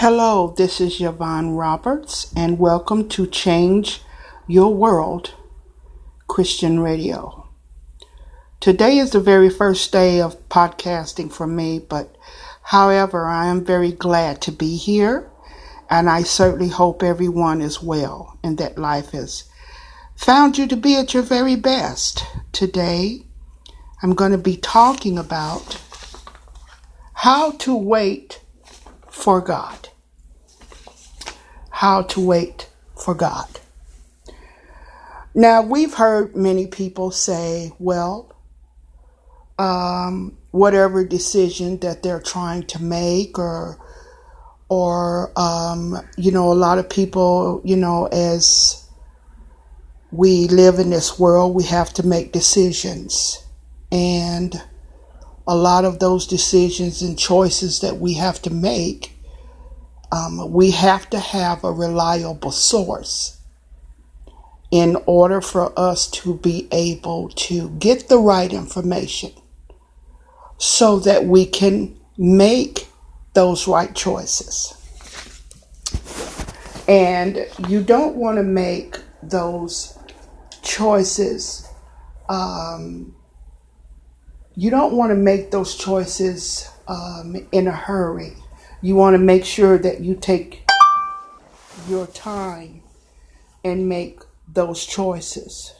Hello, this is Yvonne Roberts, and welcome to Change Your World Christian Radio. Today is the very first day of podcasting for me, but however, I am very glad to be here, and I certainly hope everyone is well and that life has found you to be at your very best. Today, I'm going to be talking about how to wait for God. How to wait for God. Now, we've heard many people say, well, um, whatever decision that they're trying to make, or, or, um, you know, a lot of people, you know, as we live in this world, we have to make decisions. And a lot of those decisions and choices that we have to make, um, we have to have a reliable source in order for us to be able to get the right information so that we can make those right choices. And you don't want to make those choices um, you don't want to make those choices um, in a hurry. You want to make sure that you take your time and make those choices.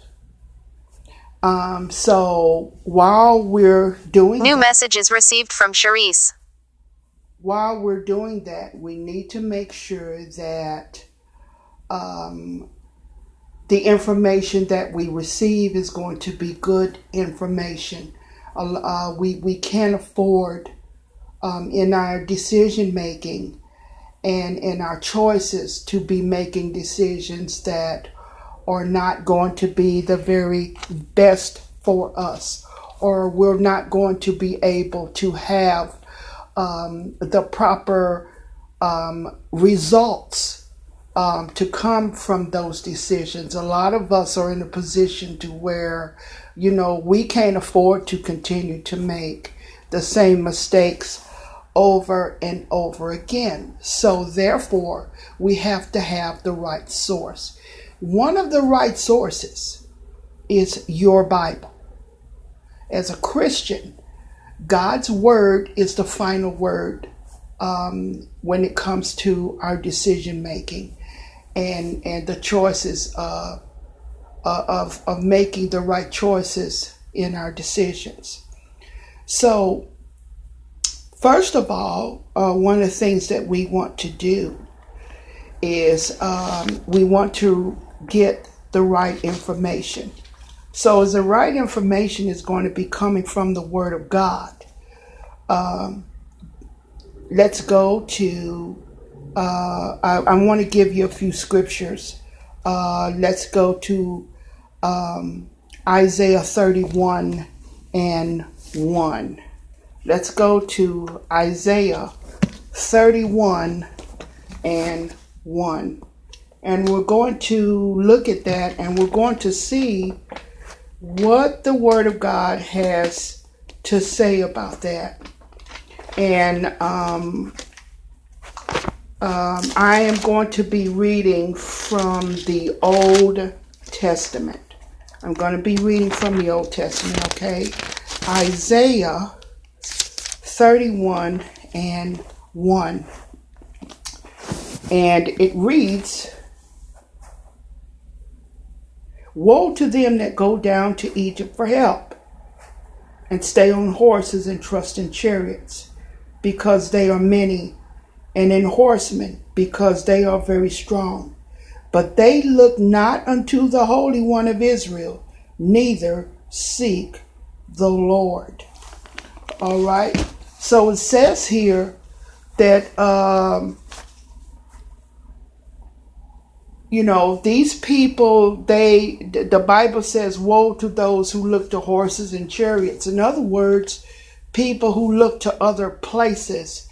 Um, so while we're doing New that, messages received from Charisse. while we're doing that, we need to make sure that um, the information that we receive is going to be good information. Uh, we we can't afford um, in our decision making and in our choices to be making decisions that are not going to be the very best for us, or we're not going to be able to have um, the proper um, results um, to come from those decisions. A lot of us are in a position to where, you know, we can't afford to continue to make the same mistakes over and over again. So, therefore, we have to have the right source. One of the right sources is your Bible. As a Christian, God's word is the final word um, when it comes to our decision making and and the choices uh, uh, of of making the right choices in our decisions. So, first of all, uh, one of the things that we want to do is um, we want to get the right information. So, as the right information is going to be coming from the Word of God, um, let's go to. Uh, I, I want to give you a few scriptures. Uh, let's go to um, Isaiah 31 and 1. Let's go to Isaiah 31 and 1. And we're going to look at that and we're going to see what the Word of God has to say about that. And um, um, I am going to be reading from the Old Testament. I'm going to be reading from the Old Testament, okay? Isaiah 31 and 1. And it reads Woe to them that go down to Egypt for help, and stay on horses and trust in chariots, because they are many, and in horsemen, because they are very strong. But they look not unto the Holy One of Israel, neither seek the Lord. All right. So it says here that um, you know these people they the bible says woe to those who look to horses and chariots. In other words people who look to other places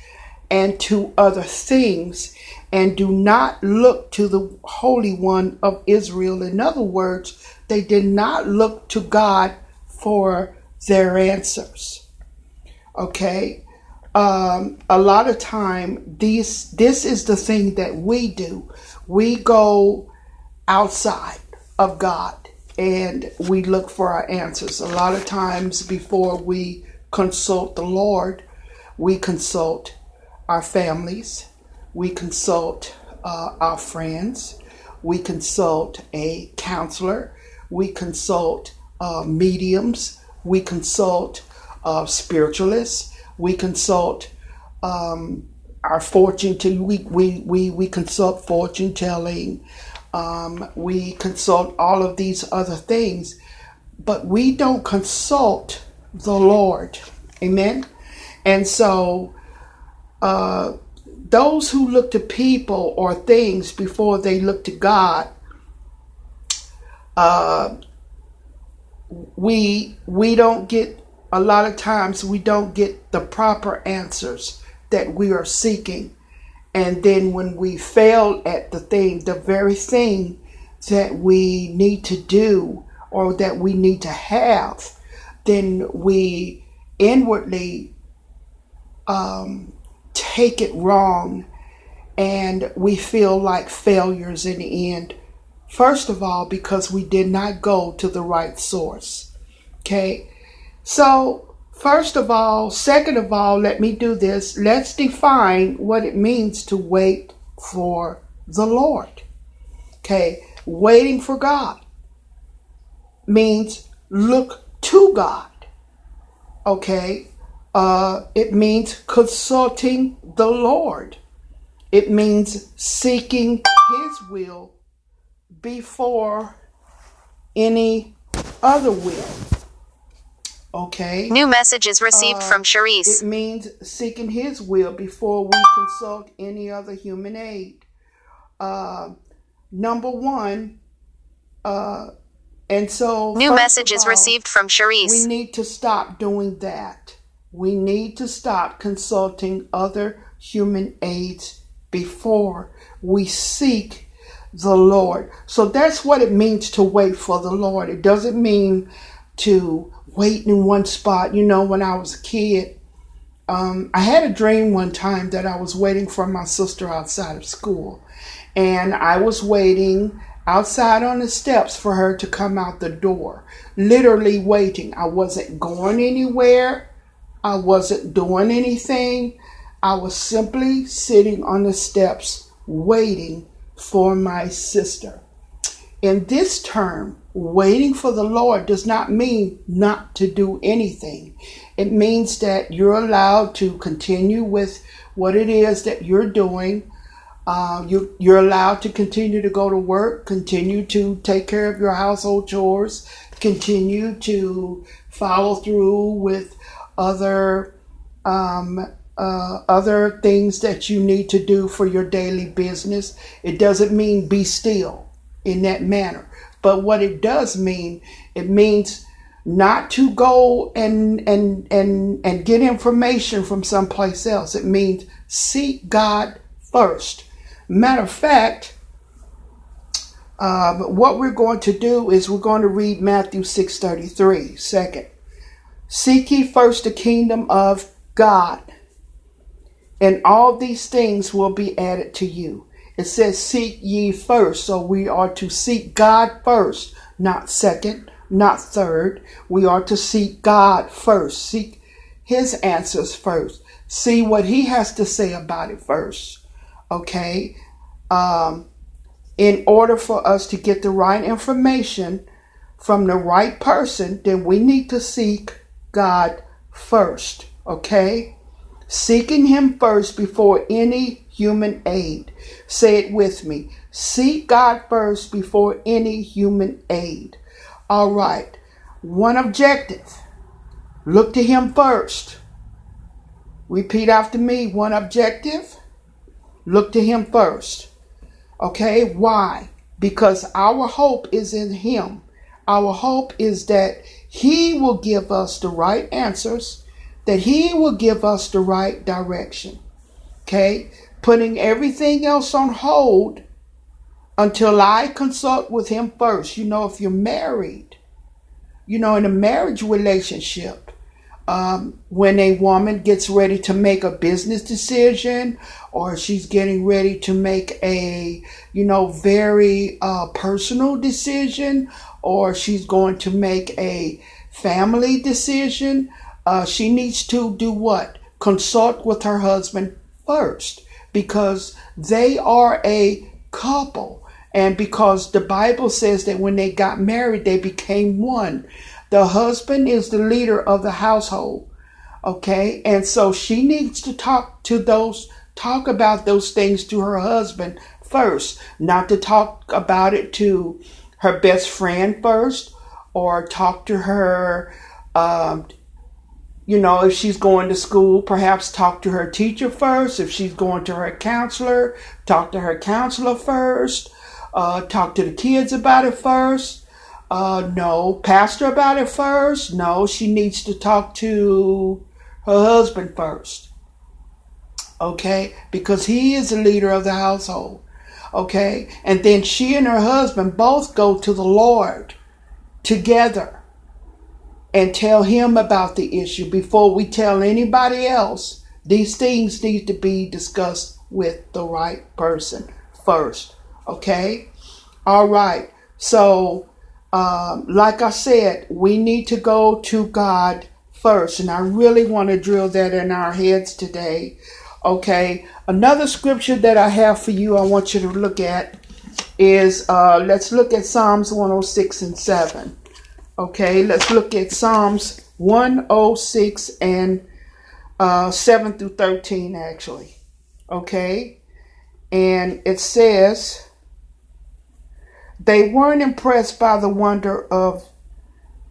and to other things and do not look to the holy one of israel. In other words they did not look to god for their answers okay? Um, a lot of time these this is the thing that we do. We go outside of God and we look for our answers. A lot of times before we consult the Lord, we consult our families, we consult uh, our friends, we consult a counselor, we consult uh, mediums, we consult uh, spiritualists, we consult um, our fortune to we, we, we, we consult fortune telling, um, we consult all of these other things, but we don't consult the Lord. Amen. And so, uh, those who look to people or things before they look to God, uh, we we don't get a lot of times we don't get the proper answers that we are seeking. And then when we fail at the thing, the very thing that we need to do or that we need to have, then we inwardly um, take it wrong and we feel like failures in the end. First of all, because we did not go to the right source. Okay? So, first of all, second of all, let me do this. Let's define what it means to wait for the Lord. Okay? Waiting for God means look to God. Okay? Uh, it means consulting the Lord. It means seeking His will before any other will. Okay? New messages received Uh, from Charisse. It means seeking His will before we consult any other human aid. Uh, number one, uh, and so New messages all, received from Sharice. We need to stop doing that. We need to stop consulting other human aids before we seek the Lord. So that's what it means to wait for the Lord. It doesn't mean to wait in one spot. You know, when I was a kid, um, I had a dream one time that I was waiting for my sister outside of school. And I was waiting outside on the steps for her to come out the door. Literally waiting. I wasn't going anywhere. I wasn't doing anything. I was simply sitting on the steps waiting for my sister. In this term, waiting for the Lord does not mean not to do anything. It means that you're allowed to continue with what it is that you're doing. Uh, you, you're allowed to continue to go to work, continue to take care of your household chores, continue to follow through with other um, uh, other things that you need to do for your daily business. It doesn't mean be still in that manner. But what it does mean, it means not to go and and and and get information from someplace else. It means seek God first. Matter of fact, um, what we're going to do is we're going to read Matthew 6.33, second. Seek ye first the kingdom of God, and all these things will be added to you. It says, Seek ye first. So we are to seek God first, not second, not third. We are to seek God first. Seek His answers first. See what He has to say about it first. Okay? Um, in order for us to get the right information from the right person, then we need to seek God first. Okay? Seeking Him first before any human aid. Say it with me. Seek God first before any human aid. All right. One objective. Look to Him first. Repeat after me. One objective. Look to Him first. Okay? Why? Because our hope is in Him. Our hope is that He will give us the right answers, that He will give us the right direction. Okay? Putting everything else on hold until I consult with Him first. You know, if you're married, you know, in a marriage relationship, um, when a woman gets ready to make a business decision or she's getting ready to make a you know very uh, personal decision or she's going to make a family decision uh, she needs to do what consult with her husband first because they are a couple and because the bible says that when they got married they became one the husband is the leader of the household. Okay. And so she needs to talk to those, talk about those things to her husband first, not to talk about it to her best friend first or talk to her, um, you know, if she's going to school, perhaps talk to her teacher first. If she's going to her counselor, talk to her counselor first. Uh, talk to the kids about it first. Uh, no. Pastor about it first? No, she needs to talk to her husband first. Okay? Because he is the leader of the household. Okay? And then she and her husband both go to the Lord together and tell him about the issue before we tell anybody else. These things need to be discussed with the right person first. Okay? All right. So, um, like I said, we need to go to God first. And I really want to drill that in our heads today. Okay. Another scripture that I have for you, I want you to look at is uh, let's look at Psalms 106 and 7. Okay. Let's look at Psalms 106 and uh, 7 through 13, actually. Okay. And it says, they weren't impressed by the wonder of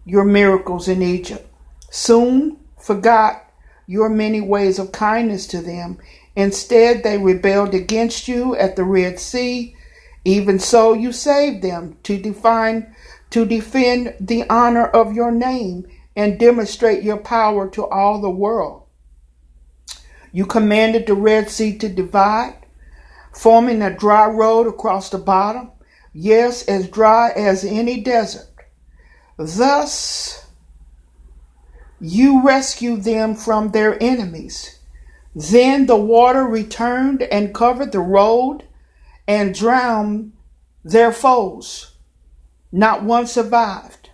your miracles in Egypt. Soon forgot your many ways of kindness to them. Instead, they rebelled against you at the Red Sea. Even so, you saved them to define, to defend the honor of your name and demonstrate your power to all the world. You commanded the Red Sea to divide, forming a dry road across the bottom yes, as dry as any desert. Thus, you rescued them from their enemies. Then the water returned and covered the road and drowned their foes. Not one survived.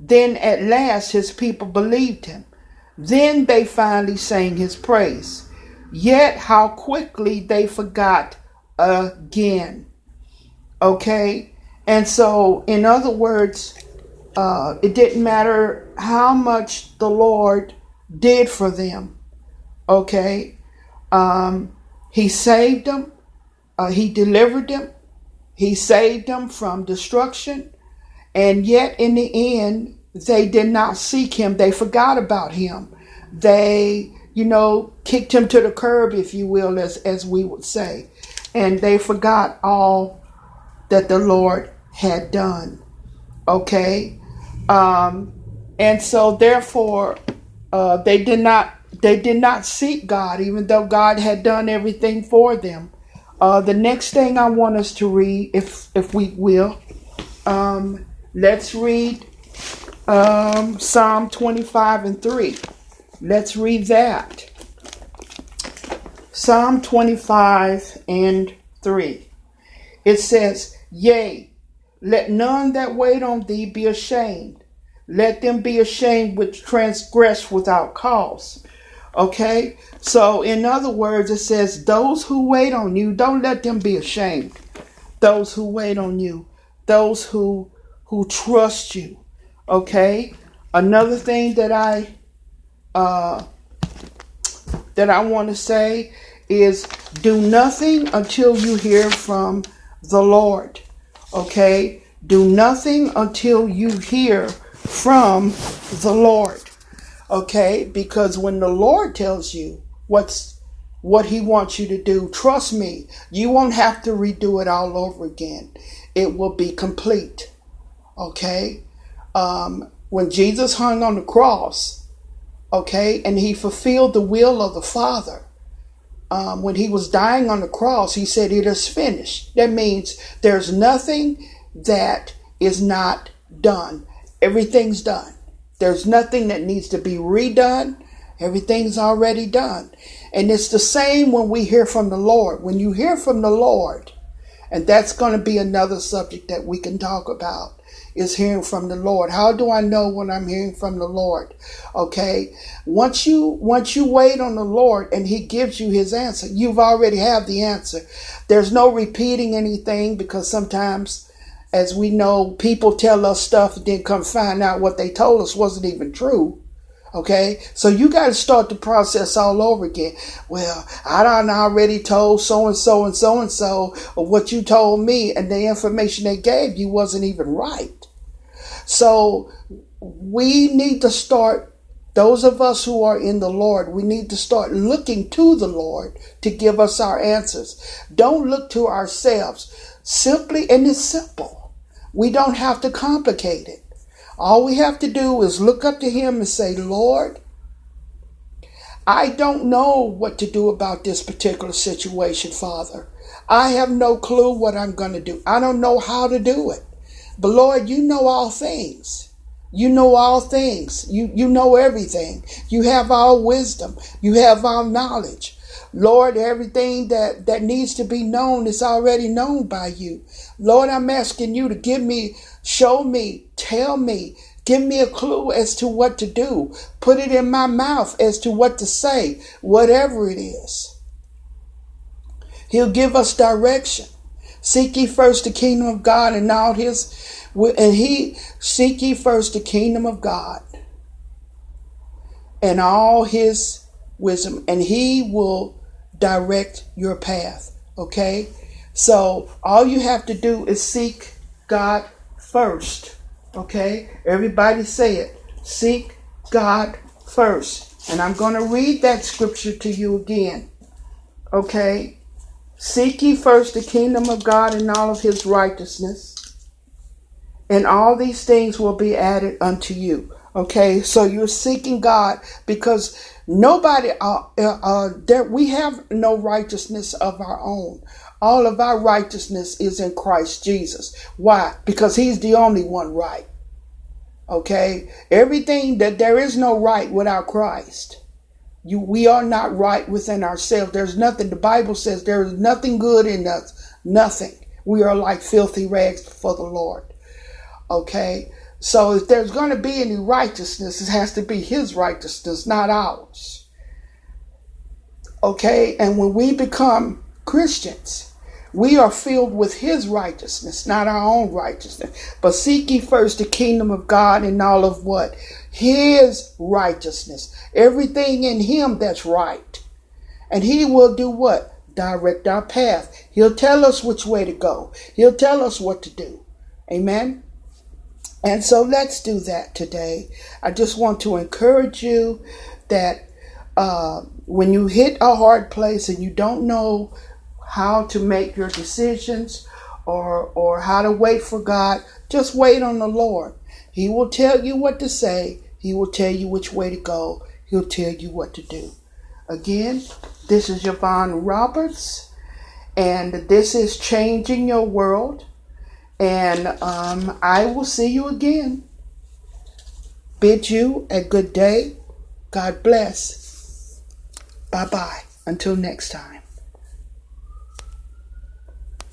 Then at last his people believed him. Then they finally sang his praise. Yet how quickly they forgot again. Okay? And so, in other words, uh, it didn't matter how much the Lord did for them. Okay? Um, he saved them, uh, He delivered them, He saved them from destruction. And yet, in the end, they did not seek Him. They forgot about Him. They, you know, kicked Him to the curb, if you will, as, as we would say. And they forgot all that the Lord had done. Okay? Um, and so therefore uh, they did not they did not seek God, even though God had done everything for them. Uh, the next thing I want us to read, if if we will, um, let's read um, Psalm 25 and 3. Let's read that. Psalm 25 and 3. It says, Yea, let none that wait on thee be ashamed. Let them be ashamed which transgress without cause. Okay? So, in other words, it says, Those who wait on you, don't let them be ashamed. Those who wait on you, those who who trust you. Okay? Another thing that I uh that I want to say is do nothing until you hear from the Lord. Okay? Do nothing until you hear from the Lord. Okay? Because when the Lord tells you what's what he wants you to do, trust me, you won't have to redo it all over again. It will be complete. Okay? Um, when Jesus hung on the cross, okay, and he fulfilled the will of the Father, um, when he was dying on the cross, he said, It is finished. That means there's nothing that is not done. Everything's done. There's nothing that needs to be redone. Everything's already done. And it's the same when we hear from the Lord. When you hear from the Lord, and that's going to be another subject that we can talk about is hearing from the Lord. How do I know when I'm hearing from the Lord? Okay. Once you, once you wait on the Lord and he gives you his answer, you've already have the answer. There's no repeating anything because sometimes as we know, people tell us stuff and then come find out what they told us wasn't even true. Okay, so you got to start the process all over again. Well, I done already told so and so and so and so what you told me, and the information they gave you wasn't even right. So we need to start. Those of us who are in the Lord, we need to start looking to the Lord to give us our answers. Don't look to ourselves. Simply, and it's simple. We don't have to complicate it. All we have to do is look up to Him and say, Lord, I don't know what to do about this particular situation, Father. I have no clue what I'm going to do. I don't know how to do it. But Lord, you know all things. You know all things. You, you know everything. You have all wisdom. You have all knowledge. Lord, everything that, that needs to be known is already known by you. Lord, I'm asking you to give me Show me, tell me, give me a clue as to what to do. Put it in my mouth as to what to say, whatever it is. He'll give us direction. Seek ye first the kingdom of God and all his, and he, seek ye first the kingdom of God and all his wisdom, and he will direct your path. Okay? So all you have to do is seek God first. Okay? Everybody say it. Seek God first. And I'm going to read that scripture to you again. Okay? Seek ye first the kingdom of God and all of his righteousness, and all these things will be added unto you. Okay, so you're seeking God because nobody, uh, uh, uh, there, we have no righteousness of our own. All of our righteousness is in Christ Jesus. Why? Because He's the only one right. Okay? Everything that there is no right without Christ. You, we are not right within ourselves. There's nothing. The Bible says there is nothing good in us. Nothing. We are like filthy rags for the Lord. Okay? So if there's going to be any righteousness, it has to be His righteousness, not ours. Okay? And when we become Christians, we are filled with his righteousness, not our own righteousness. But seek ye first the kingdom of God and all of what? His righteousness. Everything in him that's right. And he will do what? Direct our path. He'll tell us which way to go. He'll tell us what to do. Amen. And so let's do that today. I just want to encourage you that uh, when you hit a hard place and you don't know how to make your decisions or or how to wait for God, just wait on the Lord. He will tell you what to say. He will tell you which way to go. He'll tell you what to do. Again, this is Yvonne Roberts, and this is Changing Your World. And um, I will see you again. Bid you a good day. God bless. Bye bye. Until next time.